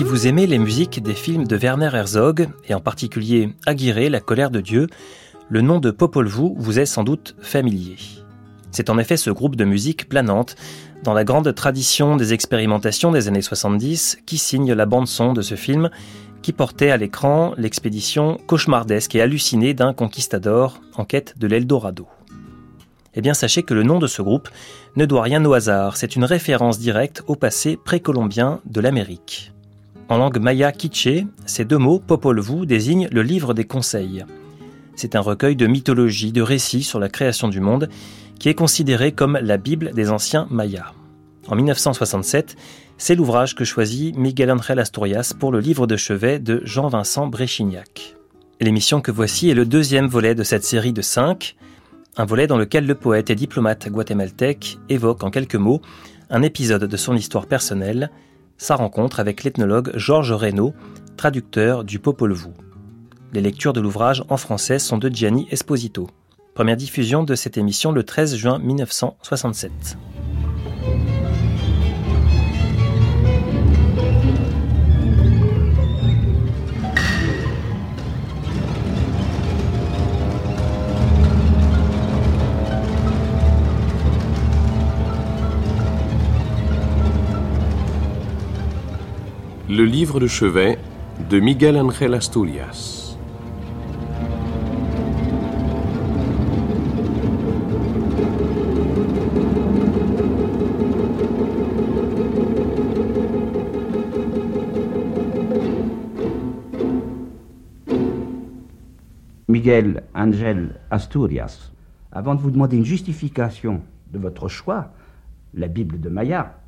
Si vous aimez les musiques des films de Werner Herzog, et en particulier Aguirre, La colère de Dieu, le nom de Popol Vuh vous est sans doute familier. C'est en effet ce groupe de musique planante, dans la grande tradition des expérimentations des années 70, qui signe la bande-son de ce film, qui portait à l'écran l'expédition cauchemardesque et hallucinée d'un conquistador en quête de l'Eldorado. Eh bien, sachez que le nom de ce groupe ne doit rien au hasard, c'est une référence directe au passé précolombien de l'Amérique. En langue maya quiché, ces deux mots, Popol Vuh, désignent le livre des conseils. C'est un recueil de mythologie, de récits sur la création du monde, qui est considéré comme la Bible des anciens Mayas. En 1967, c'est l'ouvrage que choisit Miguel Ángel Asturias pour le livre de chevet de Jean-Vincent Bréchignac. L'émission que voici est le deuxième volet de cette série de cinq, un volet dans lequel le poète et diplomate guatémaltèque évoque en quelques mots un épisode de son histoire personnelle, sa rencontre avec l'ethnologue Georges Reynaud, traducteur du Popol Vuh. Les lectures de l'ouvrage en français sont de Gianni Esposito. Première diffusion de cette émission le 13 juin 1967. Le livre de chevet de Miguel Ángel Asturias. Miguel Ángel Asturias, avant de vous demander une justification de votre choix, la Bible de Maya,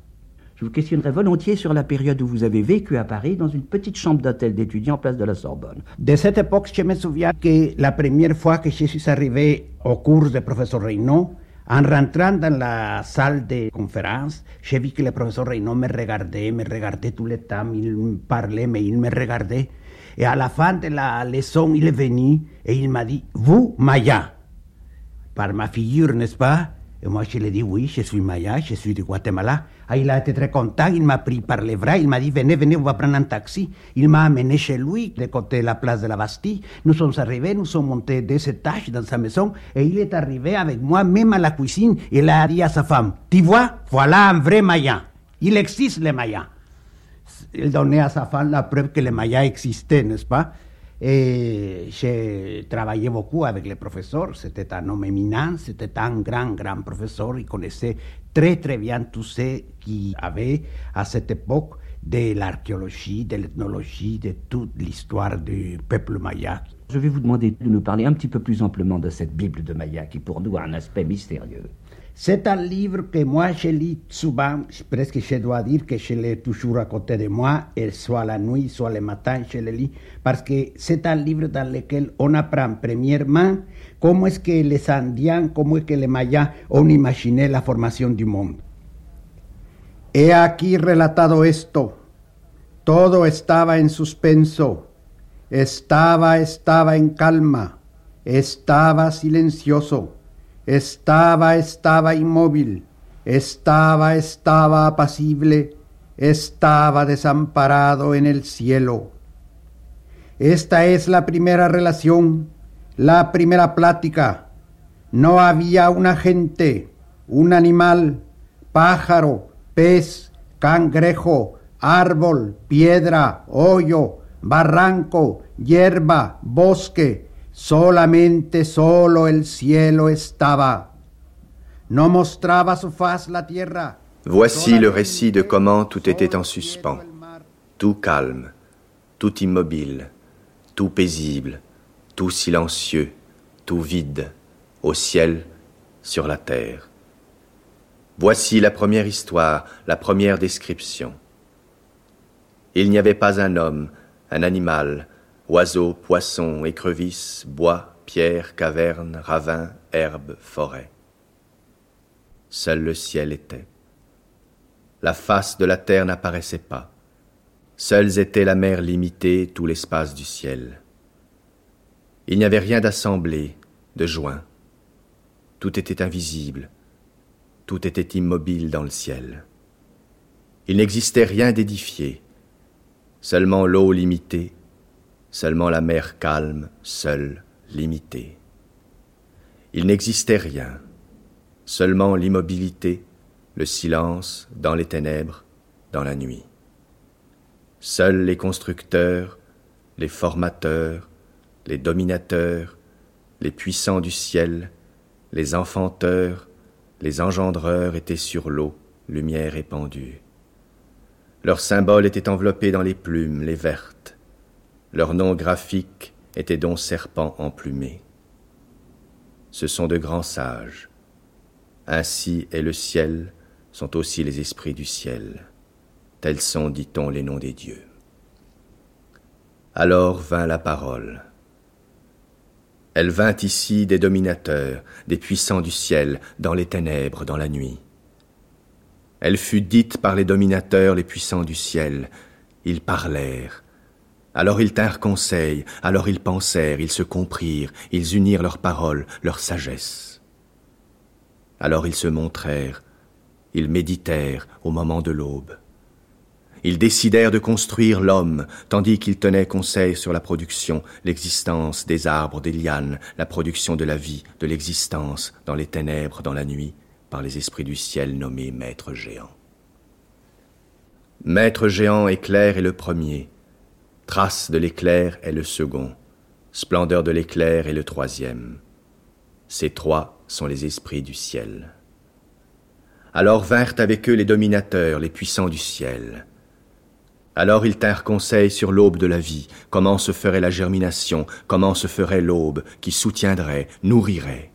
je vous questionnerai volontiers sur la période où vous avez vécu à Paris dans une petite chambre d'hôtel d'étudiants place de la Sorbonne. De cette époque, je me souviens que la première fois que je suis arrivé au cours de professeur Reynaud, en rentrant dans la salle de conférence, j'ai vu que le professeur Reynaud me regardait, me regardait tout le temps, il me parlait, mais il me regardait. Et à la fin de la leçon, il est venu et il m'a dit, vous, Maya, par ma figure, n'est-ce pas? Et moi, je lui ai dit, oui, je suis Maya, je suis du Guatemala. Ah, il a été très content, il m'a pris par les bras, il m'a dit, venez, venez, on va prendre un taxi. Il m'a amené chez lui, de côté de la place de la Bastille. Nous sommes arrivés, nous sommes montés deux étages dans sa maison, et il est arrivé avec moi, même à la cuisine, il a dit à sa femme, tu vois, voilà un vrai Maya. Il existe le Maya. Il donnait à sa femme la preuve que le Maya existait, n'est-ce pas? Et j'ai travaillé beaucoup avec les professeurs. C'était un homme éminent, c'était un grand, grand professeur. Il connaissait très, très bien tout ce qu'il y avait à cette époque de l'archéologie, de l'ethnologie, de toute l'histoire du peuple maya. Je vais vous demander de nous parler un petit peu plus amplement de cette Bible de Maya qui pour nous a un aspect mystérieux. C'est un livre que moi je lis souvent, presque je dois dire que je l'ai toujours à côté de moi, et soit la nuit, soit le matin, je le lis, parce que c'est un livre dans lequel on apprend premièrement cómo es que les Indiens, cómo es que les Mayas ont imaginé la formación du monde. He aquí relatado esto. Todo estaba en suspenso. Estaba, estaba en calma. Estaba silencioso. Estaba, estaba inmóvil. Estaba, estaba apacible. Estaba desamparado en el cielo. Esta es la primera relación, la primera plática. No había una gente, un animal, pájaro, pez, cangrejo, árbol, piedra, hoyo, barranco, hierba, bosque, solamente solo el cielo estaba. No mostraba su faz la tierra. Voici le récit de comment tout était en suspens, tout calme, tout immobile, tout paisible, tout silencieux, tout vide, au ciel, sur la terre. Voici la première histoire, la première description. Il n'y avait pas un homme, un animal, oiseau, poisson, écrevisse, bois, pierre, caverne, ravin, herbe, forêt. Seul le ciel était. La face de la terre n'apparaissait pas. Seuls étaient la mer limitée, tout l'espace du ciel. Il n'y avait rien d'assemblé, de joint. Tout était invisible, tout était immobile dans le ciel. Il n'existait rien d'édifié, seulement l'eau limitée, seulement la mer calme, seule, limitée. Il n'existait rien, seulement l'immobilité, le silence dans les ténèbres, dans la nuit. Seuls les constructeurs, les formateurs, les dominateurs, les puissants du ciel, les enfanteurs, les engendreurs étaient sur l'eau, lumière épandue. Leurs symboles étaient enveloppés dans les plumes, les vertes. Leurs noms graphiques étaient dons serpents emplumés. Ce sont de grands sages. Ainsi est le ciel, sont aussi les esprits du ciel. Tels sont, dit-on, les noms des dieux. Alors vint la parole. Elle vint ici des dominateurs, des puissants du ciel, dans les ténèbres, dans la nuit. Elle fut dite par les dominateurs, les puissants du ciel. Ils parlèrent. Alors ils tinrent conseil, alors ils pensèrent, ils se comprirent, ils unirent leurs paroles, leur sagesse. Alors ils se montrèrent, ils méditèrent au moment de l'aube. Ils décidèrent de construire l'homme, tandis qu'ils tenaient conseil sur la production, l'existence des arbres, des lianes, la production de la vie, de l'existence, dans les ténèbres, dans la nuit, par les esprits du ciel nommés Maître géant. Maître géant éclair est le premier, trace de l'éclair est le second, splendeur de l'éclair est le troisième. Ces trois sont les esprits du ciel. Alors vinrent avec eux les dominateurs, les puissants du ciel. Alors ils tinrent conseil sur l'aube de la vie, comment se ferait la germination, comment se ferait l'aube qui soutiendrait, nourrirait.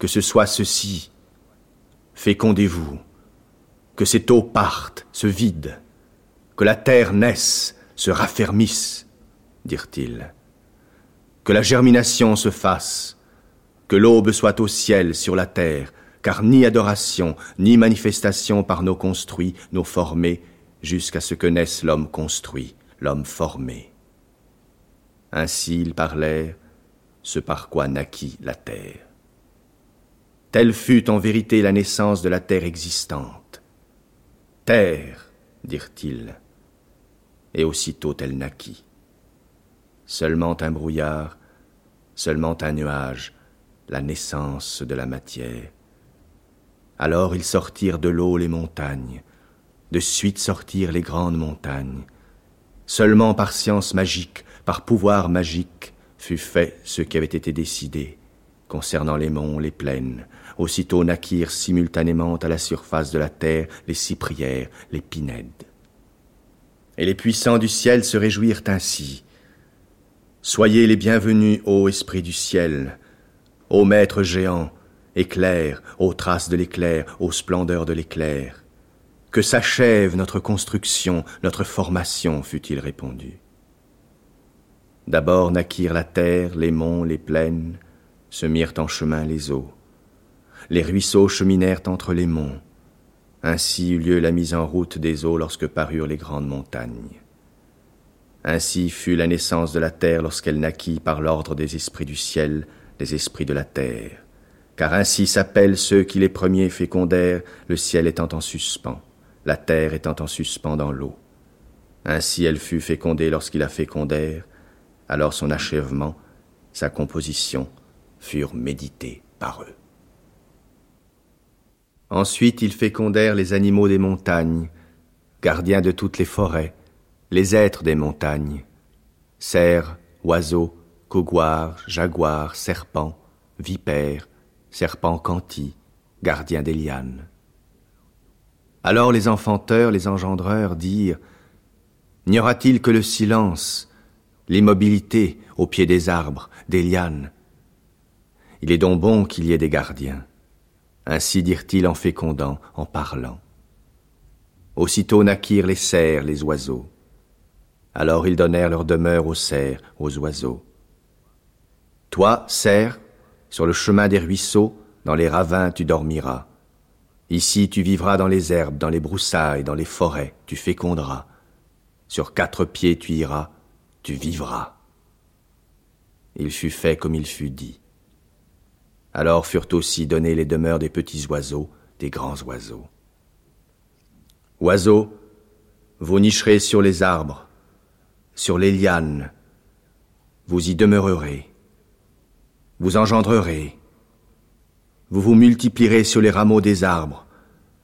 Que ce soit ceci, fécondez-vous, que cette eau parte, se vide, que la terre naisse, se raffermisse, dirent-ils, que la germination se fasse, que l'aube soit au ciel, sur la terre, car ni adoration, ni manifestation par nos construits, nos formés, jusqu'à ce que naisse l'homme construit, l'homme formé. Ainsi ils parlèrent, ce par quoi naquit la terre. Telle fut en vérité la naissance de la terre existante. Terre, dirent-ils, et aussitôt elle naquit. Seulement un brouillard, seulement un nuage, la naissance de la matière. Alors ils sortirent de l'eau les montagnes, de suite sortir les grandes montagnes. Seulement par science magique, par pouvoir magique, fut fait ce qui avait été décidé concernant les monts, les plaines. Aussitôt naquirent simultanément à la surface de la terre les cyprières, les pinèdes. Et les puissants du ciel se réjouirent ainsi. Soyez les bienvenus, ô esprit du ciel, ô maître géant, éclair, ô traces de l'éclair, ô splendeur de l'éclair. Que s'achève notre construction, notre formation, fut-il répondu. D'abord naquirent la terre, les monts, les plaines, se mirent en chemin les eaux. Les ruisseaux cheminèrent entre les monts. Ainsi eut lieu la mise en route des eaux lorsque parurent les grandes montagnes. Ainsi fut la naissance de la terre lorsqu'elle naquit par l'ordre des esprits du ciel, des esprits de la terre. Car ainsi s'appellent ceux qui les premiers fécondèrent, le ciel étant en suspens la terre étant en suspens dans l'eau. Ainsi elle fut fécondée lorsqu'il la fécondèrent, alors son achèvement, sa composition furent médités par eux. Ensuite ils fécondèrent les animaux des montagnes, gardiens de toutes les forêts, les êtres des montagnes, cerfs, oiseaux, couguars, jaguars, serpents, vipères, serpents cantis, gardiens des lianes. Alors les enfanteurs, les engendreurs dirent N'y aura-t-il que le silence, l'immobilité au pied des arbres, des lianes? Il est donc bon qu'il y ait des gardiens. Ainsi dirent-ils en fécondant, en parlant. Aussitôt naquirent les cerfs, les oiseaux. Alors ils donnèrent leur demeure aux cerfs, aux oiseaux. Toi, cerf, sur le chemin des ruisseaux, dans les ravins tu dormiras. Ici tu vivras dans les herbes, dans les broussailles, dans les forêts, tu féconderas. Sur quatre pieds tu iras, tu vivras. Il fut fait comme il fut dit. Alors furent aussi données les demeures des petits oiseaux, des grands oiseaux. Oiseaux, vous nicherez sur les arbres, sur les lianes, vous y demeurerez, vous engendrerez, vous vous multiplierez sur les rameaux des arbres,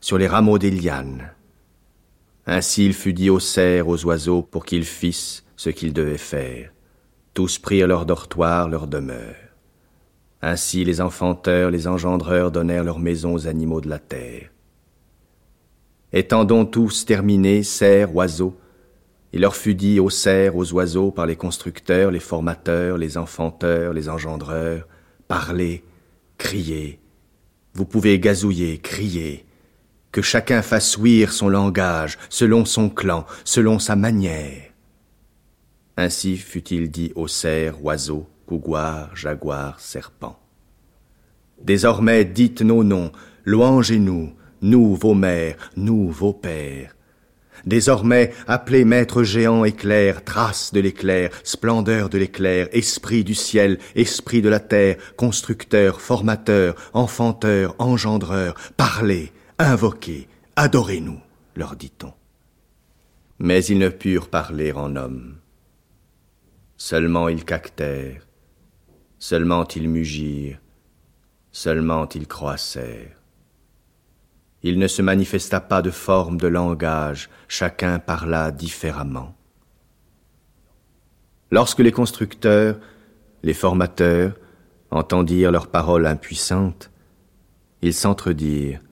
sur les rameaux des lianes. Ainsi il fut dit aux cerfs, aux oiseaux, pour qu'ils fissent ce qu'ils devaient faire. Tous prirent leur dortoir, leur demeure. Ainsi les enfanteurs, les engendreurs donnèrent leurs maisons aux animaux de la terre. Étant donc tous terminés, cerfs, oiseaux, il leur fut dit aux cerfs, aux oiseaux, par les constructeurs, les formateurs, les enfanteurs, les engendreurs, parlez, criez, vous pouvez gazouiller, crier, que chacun fasse ouïr son langage, selon son clan, selon sa manière. Ainsi fut-il dit aux cerfs, oiseaux, cougoirs, jaguars, serpents. Désormais dites nos noms, louangez-nous, nous vos mères, nous vos pères. Désormais appelez maître géant éclair, trace de l'éclair, splendeur de l'éclair, esprit du ciel, esprit de la terre, constructeur, formateur, enfanteur, engendreur, parlez, invoquez, adorez-nous, leur dit-on. Mais ils ne purent parler en hommes. Seulement ils cactèrent, seulement ils mugirent, seulement ils croissèrent. Il ne se manifesta pas de forme de langage, chacun parla différemment. Lorsque les constructeurs, les formateurs, entendirent leurs paroles impuissantes, ils s'entredirent,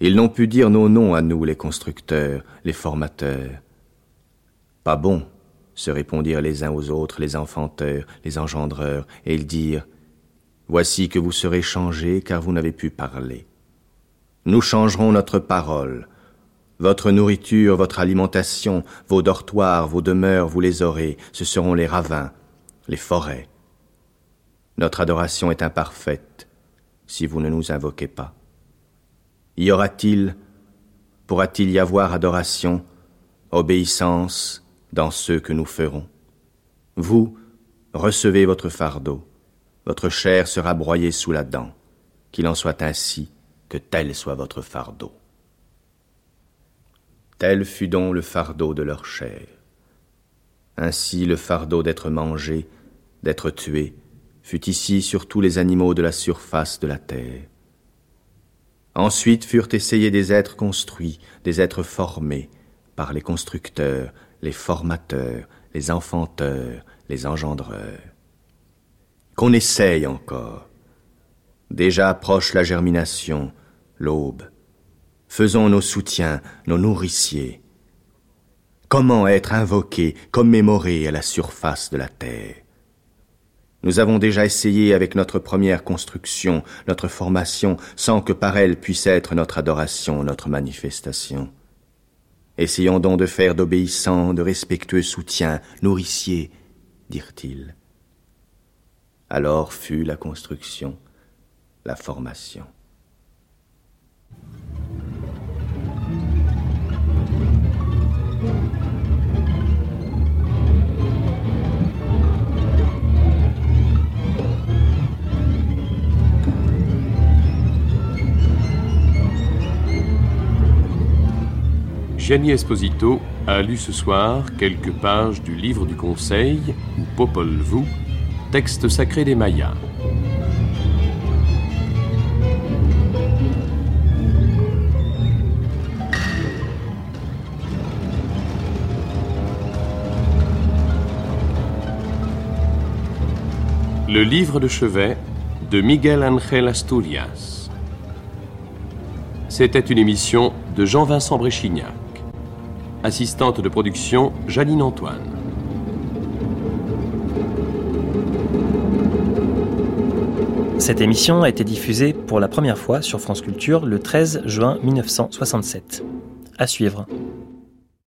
ils n'ont pu dire nos noms à nous, les constructeurs, les formateurs. Pas bon, se répondirent les uns aux autres, les enfanteurs, les engendreurs, et ils dirent, Voici que vous serez changés car vous n'avez pu parler. Nous changerons notre parole. Votre nourriture, votre alimentation, vos dortoirs, vos demeures, vous les aurez, ce seront les ravins, les forêts. Notre adoration est imparfaite si vous ne nous invoquez pas. Y aura-t-il, pourra-t-il y avoir adoration, obéissance dans ceux que nous ferons Vous, recevez votre fardeau, votre chair sera broyée sous la dent, qu'il en soit ainsi, que tel soit votre fardeau. Tel fut donc le fardeau de leur chair. Ainsi le fardeau d'être mangé, d'être tué, fut ici sur tous les animaux de la surface de la terre. Ensuite furent essayés des êtres construits, des êtres formés par les constructeurs, les formateurs, les enfanteurs, les engendreurs. Qu'on essaye encore. Déjà approche la germination, l'aube. Faisons nos soutiens, nos nourriciers. Comment être invoqués, commémorés à la surface de la terre? Nous avons déjà essayé avec notre première construction, notre formation, sans que par elle puisse être notre adoration, notre manifestation. Essayons donc de faire d'obéissants, de respectueux soutiens, nourriciers, dirent-ils. Alors fut la construction, la formation. Gianni Esposito a lu ce soir quelques pages du livre du Conseil, ou Popol Vuh, texte sacré des Mayas. Le livre de chevet de Miguel Ángel Asturias. C'était une émission de Jean-Vincent Bréchignac. Assistante de production, Janine Antoine. Cette émission a été diffusée pour la première fois sur France Culture le 13 juin 1967. À suivre.